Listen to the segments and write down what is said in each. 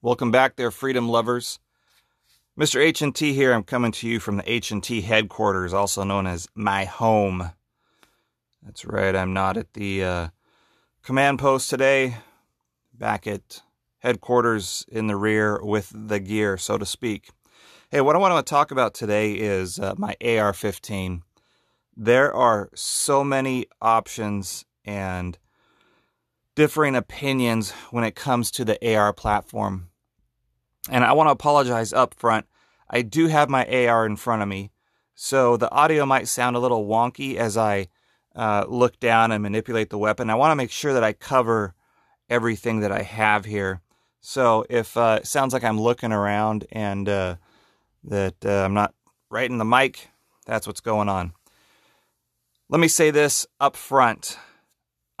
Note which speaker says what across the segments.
Speaker 1: Welcome back there, freedom lovers. Mr. H&T here. I'm coming to you from the H&T headquarters, also known as my home. That's right. I'm not at the uh, command post today. Back at headquarters in the rear with the gear, so to speak. Hey, what I want to talk about today is uh, my AR-15. There are so many options and differing opinions when it comes to the AR platform. And I want to apologize up front. I do have my AR in front of me, so the audio might sound a little wonky as I uh, look down and manipulate the weapon. I want to make sure that I cover everything that I have here. So if uh, it sounds like I'm looking around and uh, that uh, I'm not right in the mic, that's what's going on. Let me say this up front.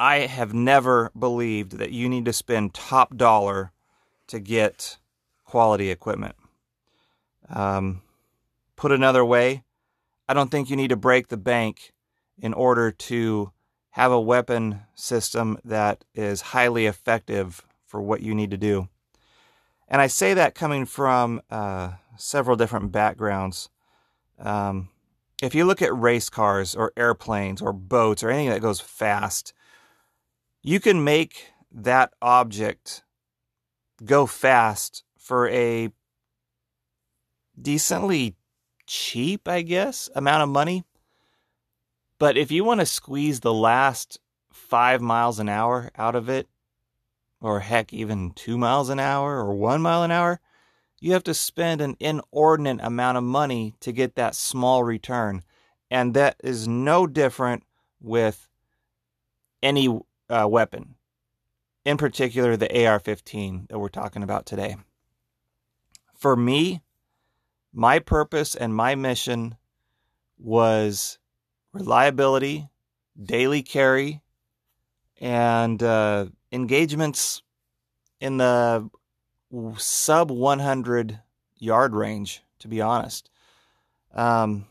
Speaker 1: I have never believed that you need to spend top dollar to get quality equipment. Um, put another way, I don't think you need to break the bank in order to have a weapon system that is highly effective for what you need to do. And I say that coming from uh, several different backgrounds. Um, if you look at race cars or airplanes or boats or anything that goes fast, you can make that object go fast for a decently cheap, I guess, amount of money. But if you want to squeeze the last five miles an hour out of it, or heck, even two miles an hour or one mile an hour, you have to spend an inordinate amount of money to get that small return. And that is no different with any uh, weapon, in particular the AR 15 that we're talking about today for me, my purpose and my mission was reliability, daily carry, and uh, engagements in the sub 100 yard range, to be honest. Um,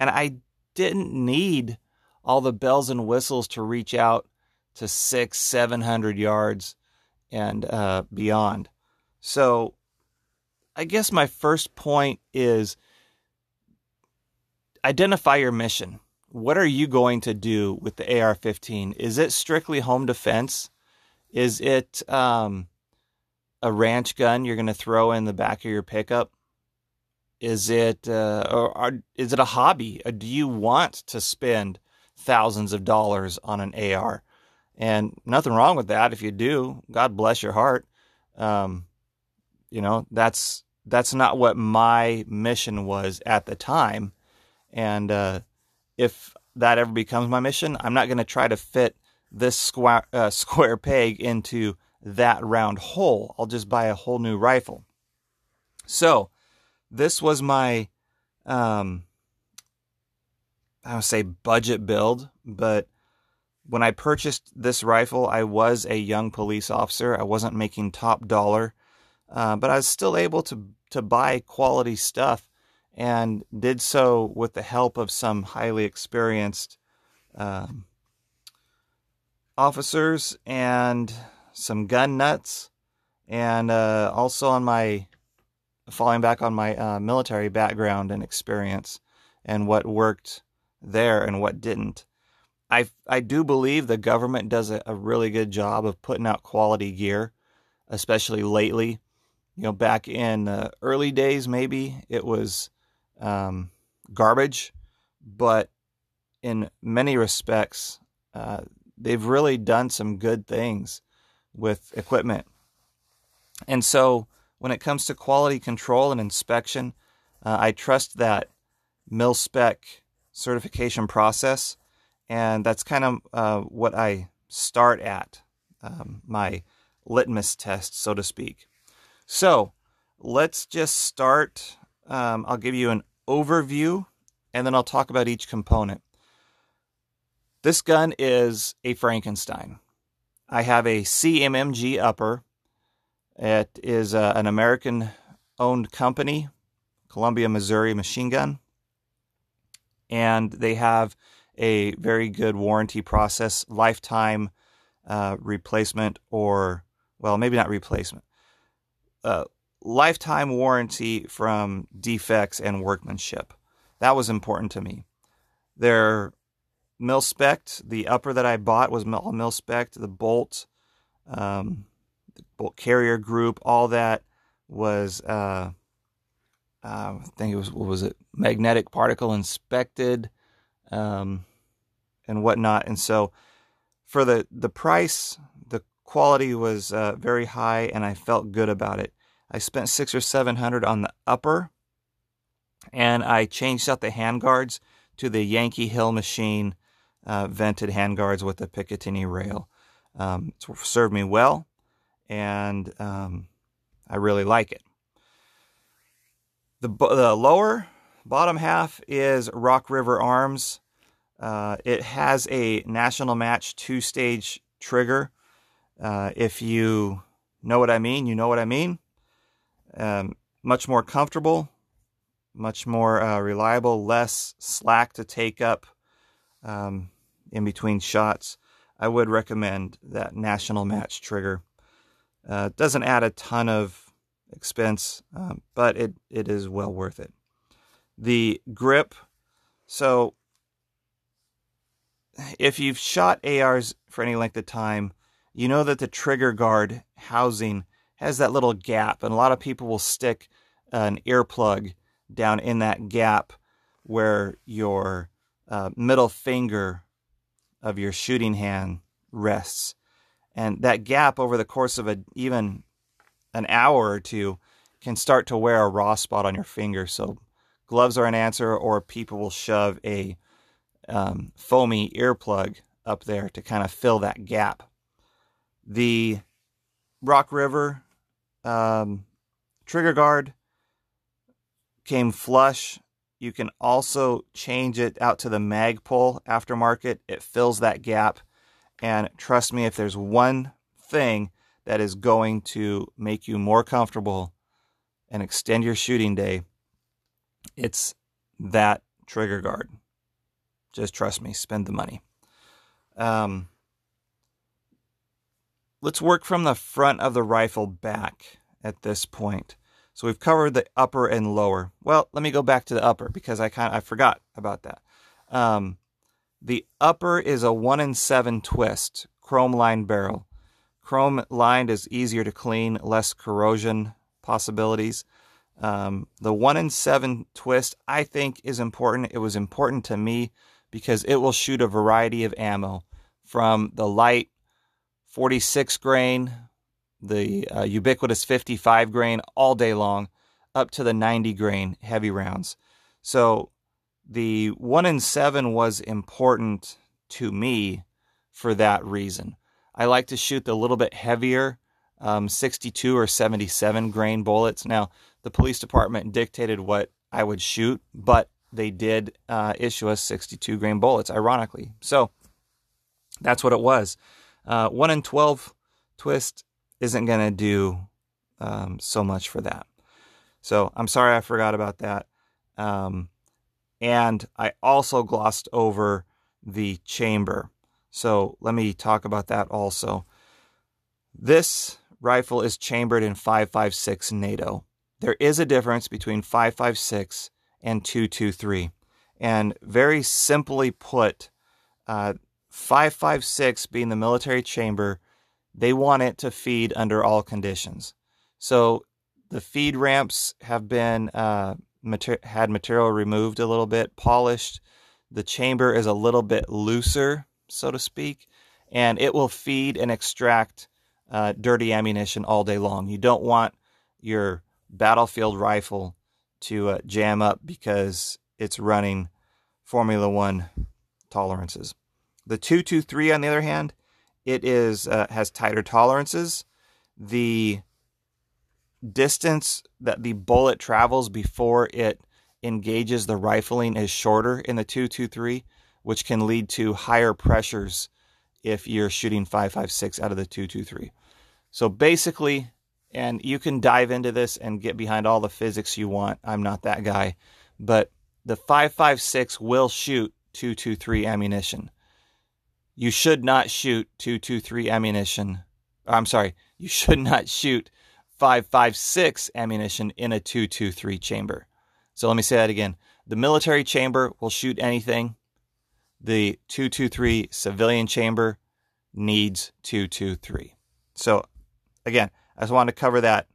Speaker 1: and I didn't need all the bells and whistles to reach out to six, 700 yards and uh, beyond. So I guess my first point is identify your mission. What are you going to do with the AR 15? Is it strictly home defense? Is it um, a ranch gun you're going to throw in the back of your pickup? Is it uh, or, is it a hobby? Or do you want to spend thousands of dollars on an AR? And nothing wrong with that. If you do, God bless your heart. Um, you know that's that's not what my mission was at the time. And uh, if that ever becomes my mission, I'm not going to try to fit this square, uh, square peg into that round hole. I'll just buy a whole new rifle. So, this was my, um, I would say budget build, but when I purchased this rifle, I was a young police officer. I wasn't making top dollar, uh, but I was still able to to buy quality stuff and did so with the help of some highly experienced um, officers and some gun nuts and uh, also on my falling back on my uh, military background and experience and what worked there and what didn't. I I do believe the government does a, a really good job of putting out quality gear, especially lately you know, back in uh, early days, maybe it was um, garbage, but in many respects, uh, they've really done some good things with equipment. And so, when it comes to quality control and inspection, uh, I trust that mil spec certification process, and that's kind of uh, what I start at um, my litmus test, so to speak. So let's just start. Um, I'll give you an overview and then I'll talk about each component. This gun is a Frankenstein. I have a CMMG upper. It is uh, an American owned company, Columbia, Missouri machine gun. and they have a very good warranty process, lifetime uh, replacement, or well, maybe not replacement, uh, lifetime warranty from defects and workmanship. That was important to me. They're mil spec. The upper that I bought was all mil spec. The bolt, um, the bolt carrier group, all that was. Uh, uh, I think it was what was it magnetic particle inspected, um, and whatnot. And so, for the the price, the quality was uh, very high, and I felt good about it. I spent six or seven hundred on the upper, and I changed out the handguards to the Yankee Hill machine uh, vented handguards with a Picatinny rail. Um, it's served me well, and um, I really like it. The, the lower bottom half is Rock River Arms. Uh, it has a national match two stage trigger. Uh, if you know what I mean, you know what I mean. Um, much more comfortable, much more uh, reliable, less slack to take up um, in between shots. I would recommend that national match trigger. Uh, doesn't add a ton of expense, um, but it, it is well worth it. The grip, so if you've shot ARs for any length of time, you know that the trigger guard housing has that little gap, and a lot of people will stick an earplug down in that gap where your uh, middle finger of your shooting hand rests. And that gap over the course of a, even an hour or two can start to wear a raw spot on your finger. So gloves are an answer, or people will shove a um, foamy earplug up there to kind of fill that gap. The Rock River um, trigger guard came flush. You can also change it out to the Magpul aftermarket. It fills that gap. And trust me, if there's one thing that is going to make you more comfortable and extend your shooting day, it's that trigger guard. Just trust me, spend the money. Um, let's work from the front of the rifle back at this point. So we've covered the upper and lower. Well, let me go back to the upper because I kind of I forgot about that. Um, the upper is a one in seven twist chrome lined barrel. Chrome lined is easier to clean, less corrosion possibilities. Um, the one in seven twist, I think, is important. It was important to me because it will shoot a variety of ammo from the light 46 grain, the uh, ubiquitous 55 grain all day long, up to the 90 grain heavy rounds. So the one in seven was important to me for that reason. I like to shoot the little bit heavier um, 62 or 77 grain bullets. Now, the police department dictated what I would shoot, but they did uh, issue us 62 grain bullets, ironically. So that's what it was. Uh, 1 in 12 twist isn't going to do um, so much for that. So I'm sorry I forgot about that. Um, and I also glossed over the chamber. So let me talk about that also. This rifle is chambered in 5.56 NATO. There is a difference between 5.56 and 223. And very simply put, uh, 5.56 being the military chamber, they want it to feed under all conditions. So the feed ramps have been uh, mater- had material removed a little bit, polished. The chamber is a little bit looser so to speak, and it will feed and extract uh, dirty ammunition all day long. You don't want your battlefield rifle to uh, jam up because it's running Formula One tolerances. The 223, on the other hand, it is uh, has tighter tolerances. The distance that the bullet travels before it engages the rifling is shorter in the 223 which can lead to higher pressures if you're shooting 5.56 out of the 223. So basically, and you can dive into this and get behind all the physics you want. I'm not that guy. But the 5.56 will shoot 223 ammunition. You should not shoot 223 ammunition. I'm sorry, you should not shoot 5.56 ammunition in a 223 chamber. So let me say that again. The military chamber will shoot anything. The 223 civilian chamber needs 223. So again, I just wanted to cover that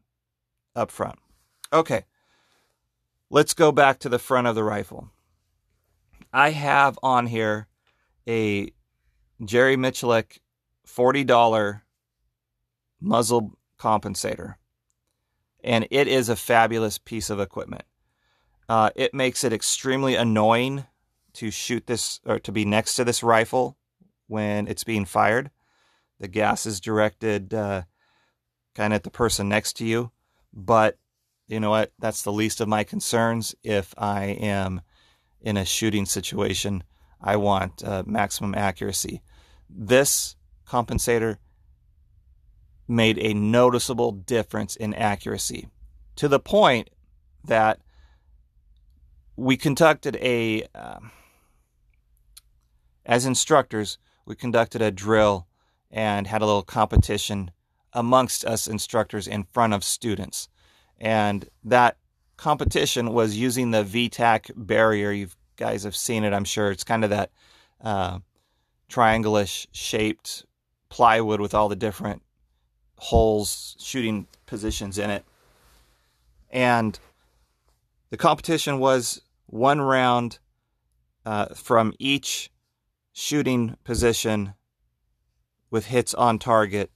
Speaker 1: up front. Okay. Let's go back to the front of the rifle. I have on here a Jerry Miculek $40 muzzle compensator. And it is a fabulous piece of equipment. Uh, it makes it extremely annoying to shoot this or to be next to this rifle when it's being fired. The gas is directed uh, kind of at the person next to you. But you know what? That's the least of my concerns. If I am in a shooting situation, I want uh, maximum accuracy. This compensator made a noticeable difference in accuracy to the point that we conducted a, uh, as instructors, we conducted a drill and had a little competition amongst us instructors in front of students. And that competition was using the VTAC barrier. You guys have seen it, I'm sure. It's kind of that uh, triangulish shaped plywood with all the different holes, shooting positions in it. And the competition was one round uh, from each shooting position with hits on target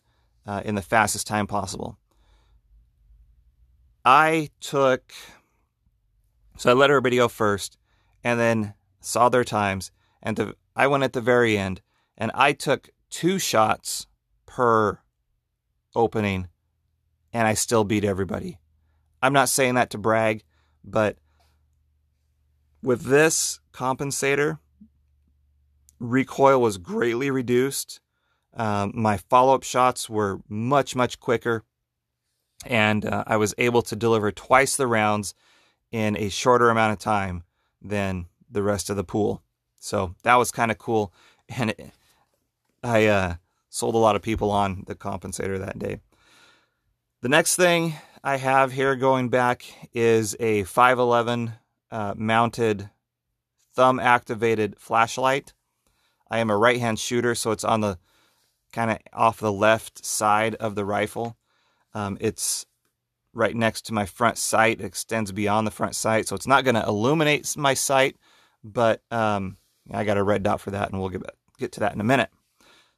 Speaker 1: uh, in the fastest time possible. I took, so I let everybody go first and then saw their times. And the, I went at the very end and I took two shots per opening and I still beat everybody. I'm not saying that to brag, but with this compensator, recoil was greatly reduced. Um, my follow up shots were much, much quicker, and uh, I was able to deliver twice the rounds in a shorter amount of time than the rest of the pool. So that was kind of cool. And it, I uh, sold a lot of people on the compensator that day. The next thing I have here going back is a 511 uh, mounted thumb activated flashlight. I am a right hand shooter, so it's on the kind of off the left side of the rifle. Um, it's right next to my front sight. It extends beyond the front sight, so it's not going to illuminate my sight, but um, I got a red dot for that, and we'll get get to that in a minute.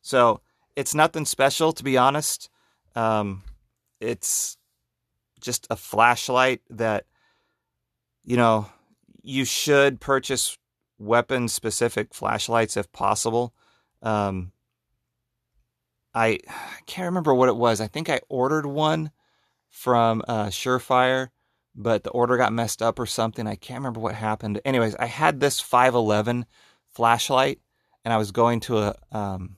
Speaker 1: So it's nothing special, to be honest. Um, it's just a flashlight that, you know, you should purchase weapon specific flashlights if possible. Um, I, I can't remember what it was. I think I ordered one from uh, Surefire, but the order got messed up or something. I can't remember what happened. Anyways, I had this 511 flashlight and I was going to a um,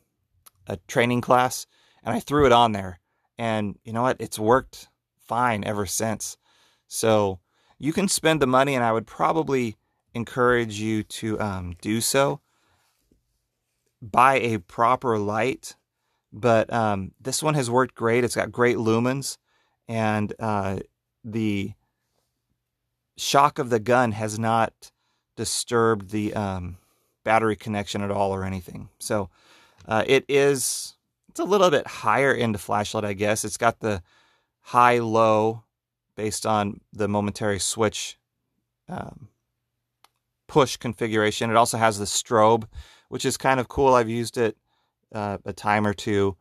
Speaker 1: a training class and I threw it on there. And you know what? It's worked fine ever since. So you can spend the money, and I would probably encourage you to um, do so. Buy a proper light, but um, this one has worked great. It's got great lumens, and uh, the shock of the gun has not disturbed the um, battery connection at all or anything. So uh, it is it's a little bit higher end flashlight, I guess. It's got the high low based on the momentary switch um, push configuration. It also has the strobe, which is kind of cool. I've used it uh, a time or two,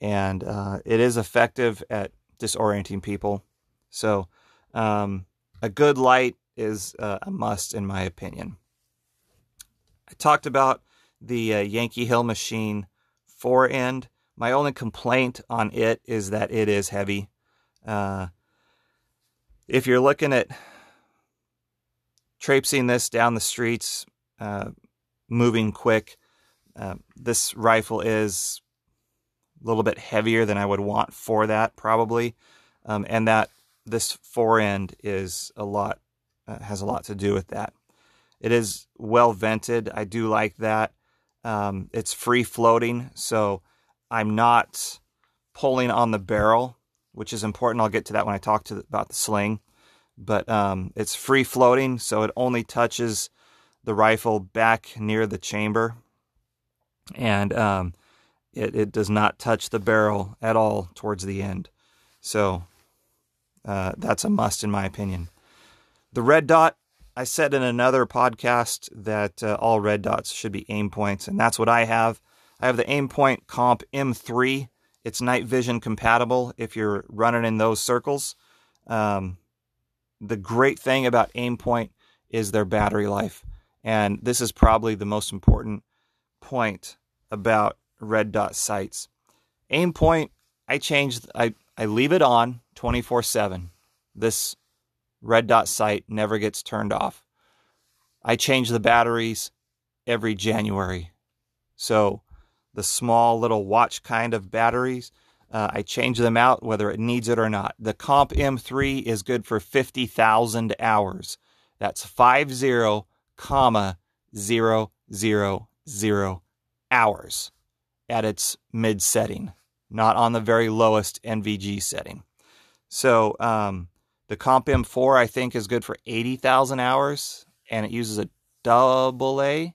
Speaker 1: and uh, it is effective at disorienting people. So, um, a good light is uh, a must, in my opinion. I talked about the uh, Yankee Hill machine fore end. My only complaint on it is that it is heavy. Uh, if you're looking at traipsing this down the streets, uh, moving quick, uh, this rifle is a little bit heavier than I would want for that, probably. Um, and that this fore end is a lot, uh, has a lot to do with that. It is well vented. I do like that. Um, it's free floating, so I'm not pulling on the barrel, which is important. I'll get to that when I talk to about the sling. But um, it's free floating, so it only touches the rifle back near the chamber, and um, it, it does not touch the barrel at all towards the end. So uh, that's a must in my opinion. The red dot, I said in another podcast that uh, all red dots should be Aimpoints, and that's what I have. I have the Aimpoint Comp M3 it's night vision compatible if you're running in those circles. Um, the great thing about Aimpoint is their battery life. And this is probably the most important point about red dot sights. Aimpoint, I changed, I, I leave it on 24 7. This red dot sight never gets turned off. I change the batteries every January. So the small little watch kind of batteries. Uh, I change them out whether it needs it or not. The Comp M3 is good for 50,000 hours. That's 50, comma, 000 hours at its mid setting, not on the very lowest NVG setting. So um, the Comp M4 I think is good for 80,000 hours, and it uses a double A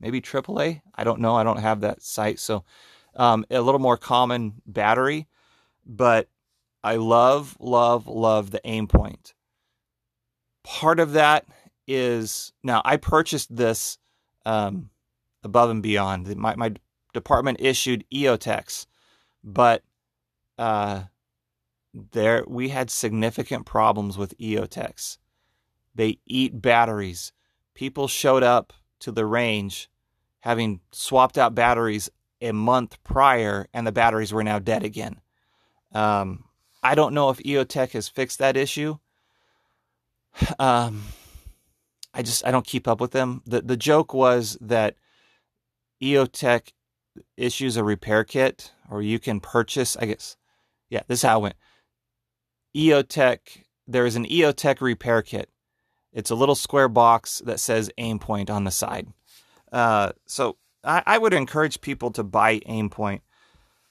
Speaker 1: maybe triple A. I don't know. I don't have that sight. So um, a little more common battery, but I love, love, love the Aimpoint. Part of that is now I purchased this um, above and beyond. My, my department issued EOTechs, but uh, there we had significant problems with EOTechs. They eat batteries. People showed up to the range having swapped out batteries a month prior and the batteries were now dead again. Um, I don't know if EOTech has fixed that issue. Um, I just I don't keep up with them. The the joke was that EOTech issues a repair kit or you can purchase, I guess. Yeah, this is how it went. EOTech, there is an EOTech repair kit. It's a little square box that says Aimpoint on the side. Uh, so I, I, would encourage people to buy Aimpoint.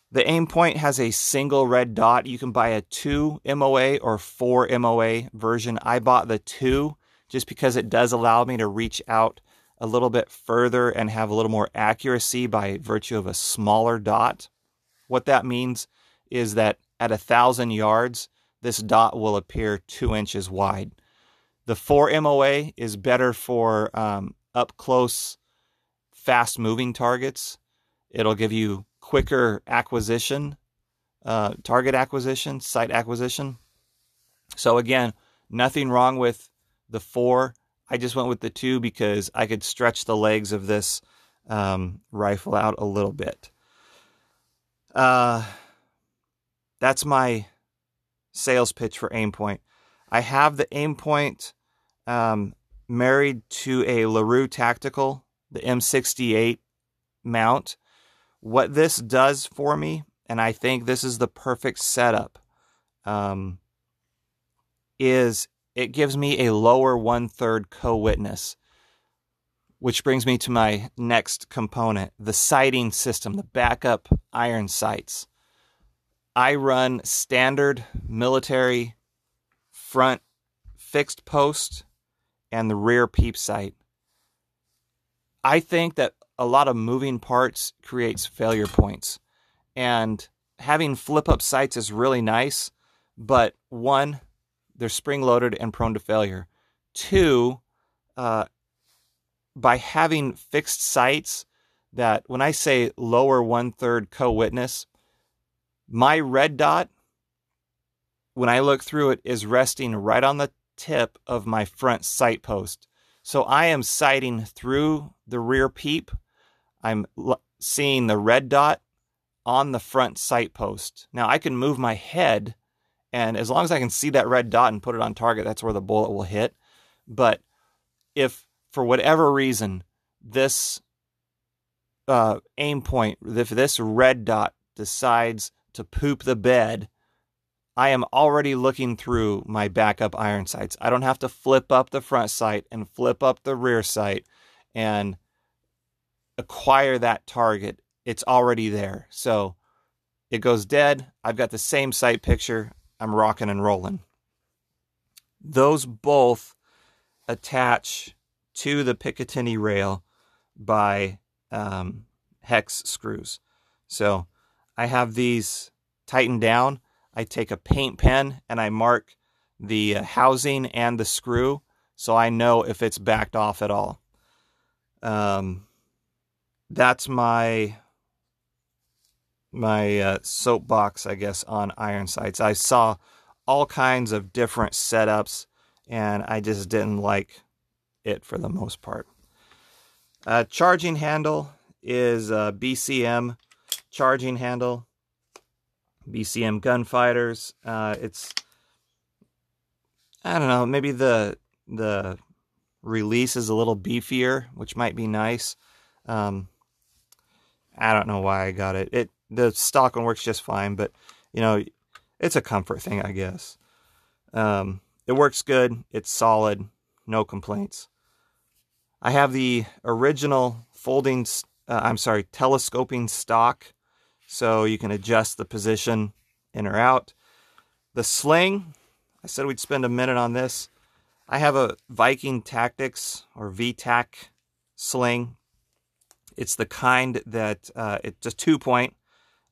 Speaker 1: The Aimpoint has a single red dot. You can buy a 2 MOA or 4 MOA version. I bought the 2 just because it does allow me to reach out a little bit further and have a little more accuracy by virtue of a smaller dot. What that means is that at a thousand yards, this dot will appear two inches wide. The 4 MOA is better for um, up close fast moving targets. It'll give you quicker acquisition, uh, target acquisition, sight acquisition. So again, nothing wrong with the four. I just went with the two because I could stretch the legs of this um, rifle out a little bit. Uh, that's my sales pitch for Aimpoint. I have the Aimpoint um, married to a LaRue Tactical the M68 mount. What this does for me, and I think this is the perfect setup, um, is it gives me a lower one third co witness. Which brings me to my next component the sighting system, the backup iron sights. I run standard military front fixed post and the rear peep sight. I think that a lot of moving parts creates failure points. And having flip up sights is really nice, but one, they're spring loaded and prone to failure. Two, uh, by having fixed sights that when I say lower one third co witness, my red dot, when I look through it, is resting right on the tip of my front sight post. So I am sighting through the rear peep. I'm l- seeing the red dot on the front sight post. Now I can move my head, and as long as I can see that red dot and put it on target, that's where the bullet will hit. But if for whatever reason this uh, Aimpoint, if this red dot decides to poop the bed, I am already looking through my backup iron sights. I don't have to flip up the front sight and flip up the rear sight and acquire that target. It's already there. So it goes dead. I've got the same sight picture. I'm rocking and rolling. Those both attach to the Picatinny rail by um, hex screws. So I have these tightened down. I take a paint pen and I mark the uh, housing and the screw so I know if it's backed off at all. Um, that's my my uh, soapbox, I guess, on iron sights. I saw all kinds of different setups, and I just didn't like it for the most part. Uh, charging handle is a BCM charging handle. BCM gunfighters. Uh, it's I don't know, maybe the the release is a little beefier, which might be nice. Um, I don't know why I got it. It the stock one works just fine, but you know, it's a comfort thing, I guess. Um, it works good. It's solid. No complaints. I have the original folding. Uh, I'm sorry, telescoping stock so you can adjust the position in or out. The sling, I said we'd spend a minute on this. I have a Viking Tactics or VTAC sling. It's the kind that uh, it's a two point.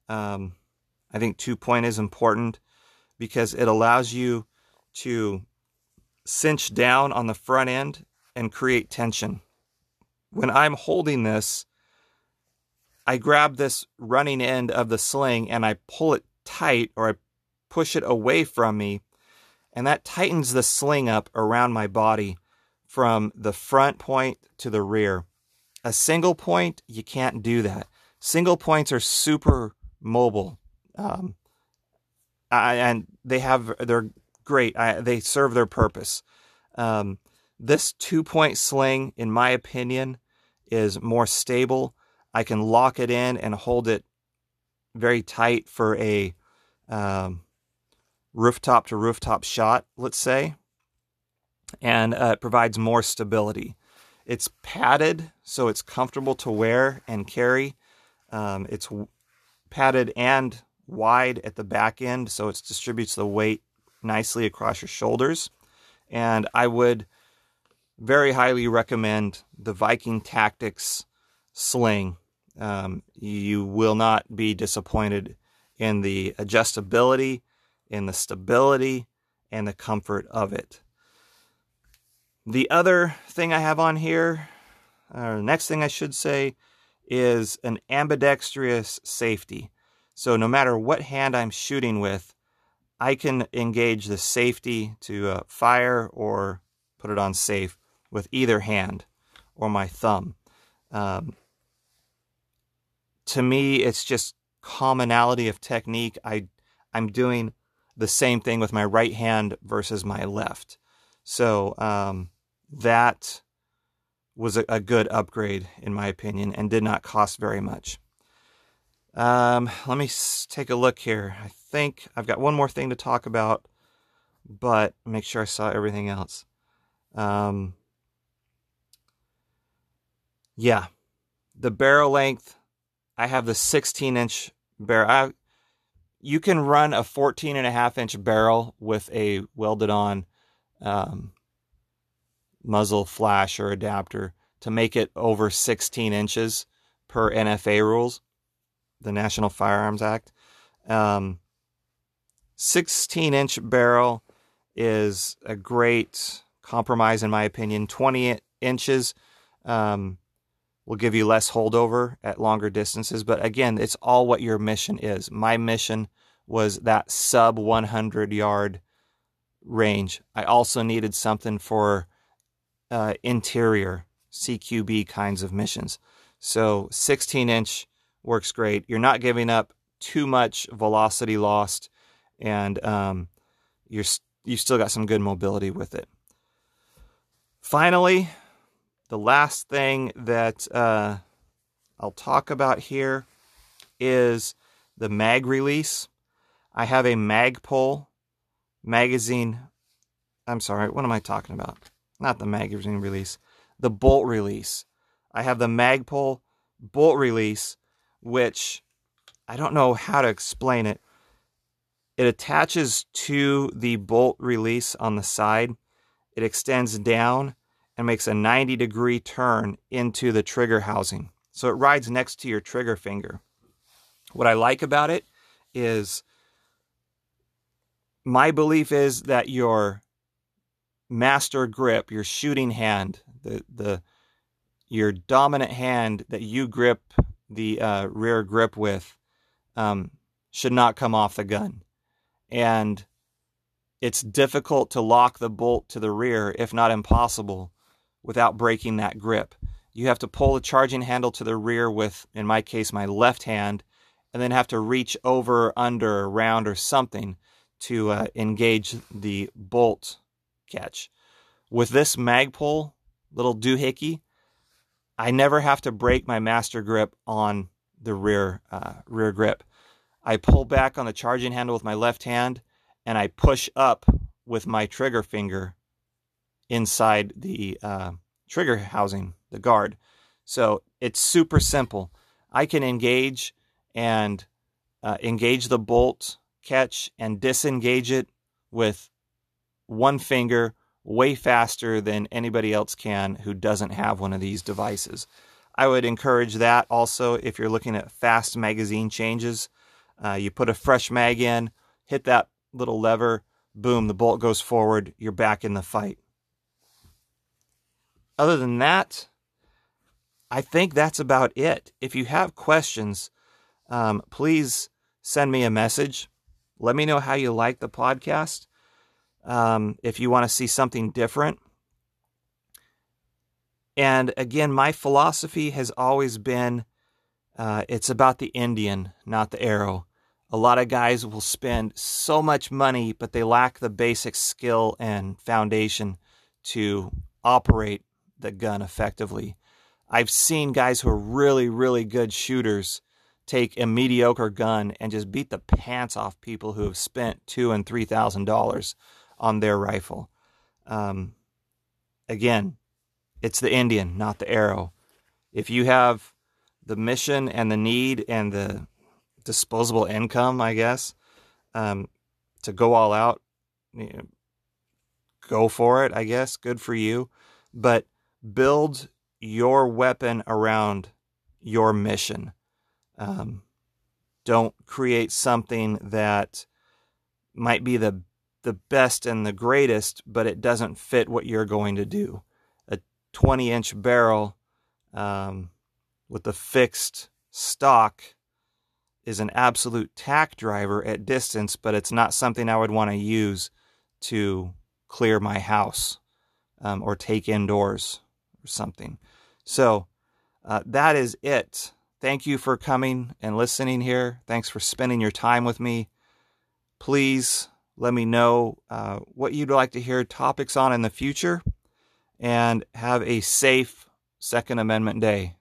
Speaker 1: Um, I think two point is important because it allows you to cinch down on the front end and create tension. When I'm holding this, I grab this running end of the sling and I pull it tight or I push it away from me. And that tightens the sling up around my body from the front point to the rear. A single point, you can't do that. Single points are super mobile. Um, I, and they have, they're great. I, they serve their purpose. Um, this two point sling, in my opinion, is more stable I can lock it in and hold it very tight for a um, rooftop to rooftop shot, let's say. And uh, it provides more stability. It's padded, so it's comfortable to wear and carry. Um, it's padded and wide at the back end, so it distributes the weight nicely across your shoulders. And I would very highly recommend the Viking Tactics sling um, you will not be disappointed in the adjustability, in the stability, and the comfort of it. The other thing I have on here, or the next thing I should say, is an ambidextrous safety. So no matter what hand I'm shooting with, I can engage the safety to uh, fire or put it on safe with either hand or my thumb. Um, to me, it's just commonality of technique. I I'm doing the same thing with my right hand versus my left. So um, that was a, a, good upgrade in my opinion and did not cost very much. Um, let me take a look here. I think I've got one more thing to talk about, but make sure I saw everything else. Um, yeah, the barrel length I have the 16 inch barrel. I, you can run a 14 and a half inch barrel with a welded on um, muzzle flash or adapter to make it over 16 inches per NFA rules, the National Firearms Act. Um, 16 inch barrel is a great compromise, in my opinion. 20 inches um, will give you less holdover at longer distances. But again, it's all what your mission is. My mission was that sub 100 yard range. I also needed something for uh, interior CQB kinds of missions. So 16 inch works great. You're not giving up too much velocity lost, and um, you're you still got some good mobility with it. Finally, the last thing that uh, I'll talk about here is the mag release. I have a Magpul magazine. I'm sorry, what am I talking about? Not the magazine release, the bolt release. I have the Magpul bolt release, which I don't know how to explain it. It attaches to the bolt release on the side. It extends down and makes a 90 degree turn into the trigger housing. So it rides next to your trigger finger. What I like about it is my belief is that your master grip, your shooting hand, the the your dominant hand that you grip the uh, rear grip with, um, should not come off the gun, and it's difficult to lock the bolt to the rear, if not impossible, without breaking that grip. You have to pull the charging handle to the rear with, in my case, my left hand, and then have to reach over, under, around, or something to uh, engage the bolt catch. With this Magpul little doohickey, I never have to break my master grip on the rear uh, rear grip. I pull back on the charging handle with my left hand, and I push up with my trigger finger inside the uh, trigger housing, the guard. So it's super simple. I can engage and uh, engage the bolt catch and disengage it with one finger way faster than anybody else can who doesn't have one of these devices. I would encourage that also if you're looking at fast magazine changes. Uh, you put a fresh mag in, hit that little lever, boom, the bolt goes forward, you're back in the fight. Other than that, I think that's about it. If you have questions, um, please send me a message. Let me know how you like the podcast. Um, if you want to see something different. And again, my philosophy has always been uh, it's about the Indian, not the arrow. A lot of guys will spend so much money, but they lack the basic skill and foundation to operate the gun effectively. I've seen guys who are really, really good shooters take a mediocre gun and just beat the pants off people who have spent two and three thousand dollars on their rifle. Um, again, it's the Indian, not the arrow. If you have the mission and the need and the disposable income, I guess, um, to go all out, you know, go for it. I guess good for you, but build your weapon around your mission. Um, don't create something that might be the the best and the greatest, but it doesn't fit what you're going to do. A 20 inch barrel um, with a fixed stock is an absolute tack driver at distance, but it's not something I would want to use to clear my house um, or take indoors or something. So uh, that is it. Thank you for coming and listening here. Thanks for spending your time with me. Please let me know uh, what you'd like to hear topics on in the future and have a safe Second Amendment day.